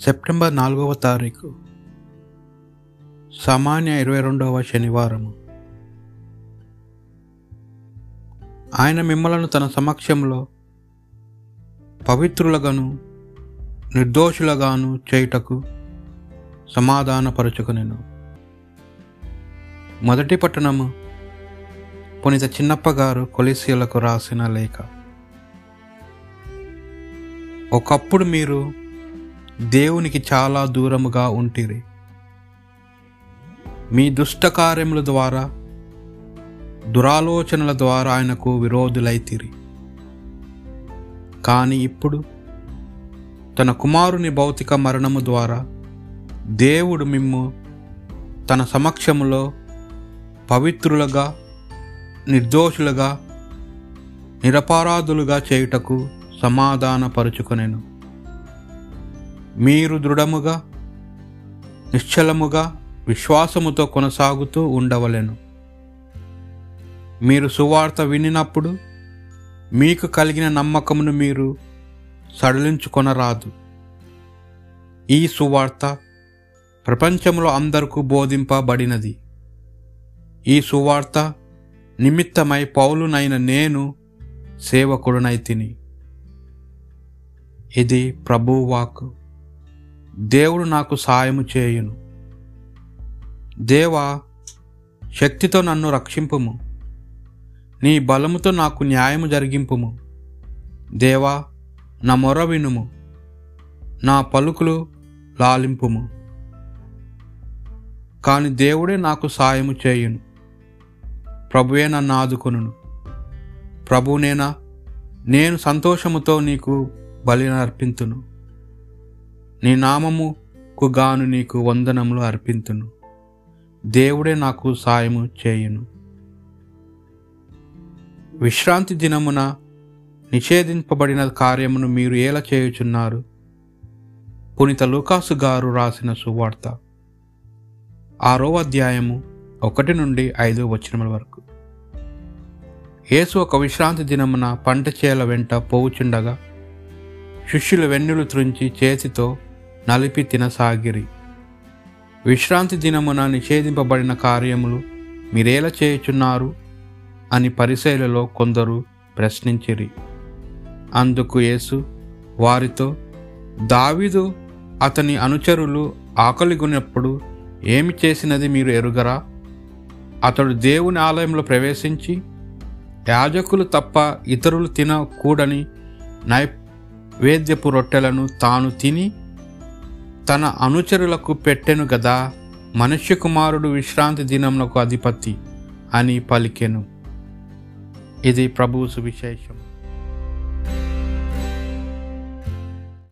September నాలుగవ తారీఖు. సామాన్య ఇరవై రెండవ శనివారము. ఆయన మిమ్మలను తన సమక్షంలో పవిత్రులగాను నిర్దోషులగాను చేయుటకు సమాధానపరచుకునేను. మొదటి పట్టణము పునీత చిన్నప్పగారు కొలిసీలకు రాసిన లేఖ. ఒకప్పుడు మీరు దేవునికి చాలా దూరముగా ఉంటిరి. మీ దుష్టకార్యముల ద్వారా దురాలోచనల ద్వారా ఆయనకు విరోధులైతిరి. కానీ ఇప్పుడు తన కుమారుని భౌతిక మరణము ద్వారా దేవుడు మిమ్ము తన సమక్షములో పవిత్రులుగా నిర్దోషులుగా నిరపరాధులుగా చేయుటకు సమాధానపరుచుకొనెను. మీరు దృఢముగా నిశ్చలముగా విశ్వాసముతో కొనసాగుతూ ఉండవలెను. మీరు సువార్త వినినప్పుడు మీకు కలిగిన నమ్మకమును మీరు సడలించుకొనరాదు. ఈ సువార్త ప్రపంచంలో అందరకు బోధింపబడినది. ఈ సువార్త నిమిత్తమై పౌలునైన నేను సేవకుడునైతిని ఇది ప్రభువాక్ దేవుడు నాకు సాయము చేయును. దేవా శక్తితో నన్ను రక్షింపుము. నీ బలముతో నాకు న్యాయము జరిగింపుము. దేవా నా మొర వినుము. నా పలుకులు లాలింపుము. కాని దేవుడే నాకు సాయము చేయును. ప్రభువే నన్ను ఆదుకొనును. ప్రభునేనా నేను సంతోషముతో నీకు బలినర్పింతును నీ నామముకు గాను నీకు వందనములు అర్పింతును. దేవుడే నాకు సాయము చేయును. విశ్రాంతి దినమున నిషేధింపబడిన కార్యమును మీరు ఎలా చేయుచున్నారు? పునీత లూకాసు గారు రాసిన సువార్త. ఆరో అధ్యాయము ఒకటి నుండి ఐదు వచనముల వరకు. యేసు ఒక విశ్రాంతి దినమున పంట చేల వెంట పోవుచుండగా శిష్యులు వెన్నులు త్రుంచి చేతితో నలిపి తినసాగిరి. విశ్రాంతి దినమున నిషేధింపబడిన కార్యములు మీరేలా చేయుచున్నారు? అని పరిశైలలో కొందరు ప్రశ్నించిరి. అందుకు యేసు వారితో దావిదు అతని అనుచరులు ఆకలిగొన్నప్పుడు ఏమి చేసినది మీరు ఎరుగరా? అతడు దేవుని ఆలయంలో ప్రవేశించి యాజకులు తప్ప ఇతరులు తినకూడని నైవేద్యపు రొట్టెలను తాను తిని తన అనుచరులకు పెట్టెను గదా మనుష్య కుమారుడు విశ్రాంతి దినమునకు అధిపతి అని పలికెను. ఇది ప్రభువు సువిశేషం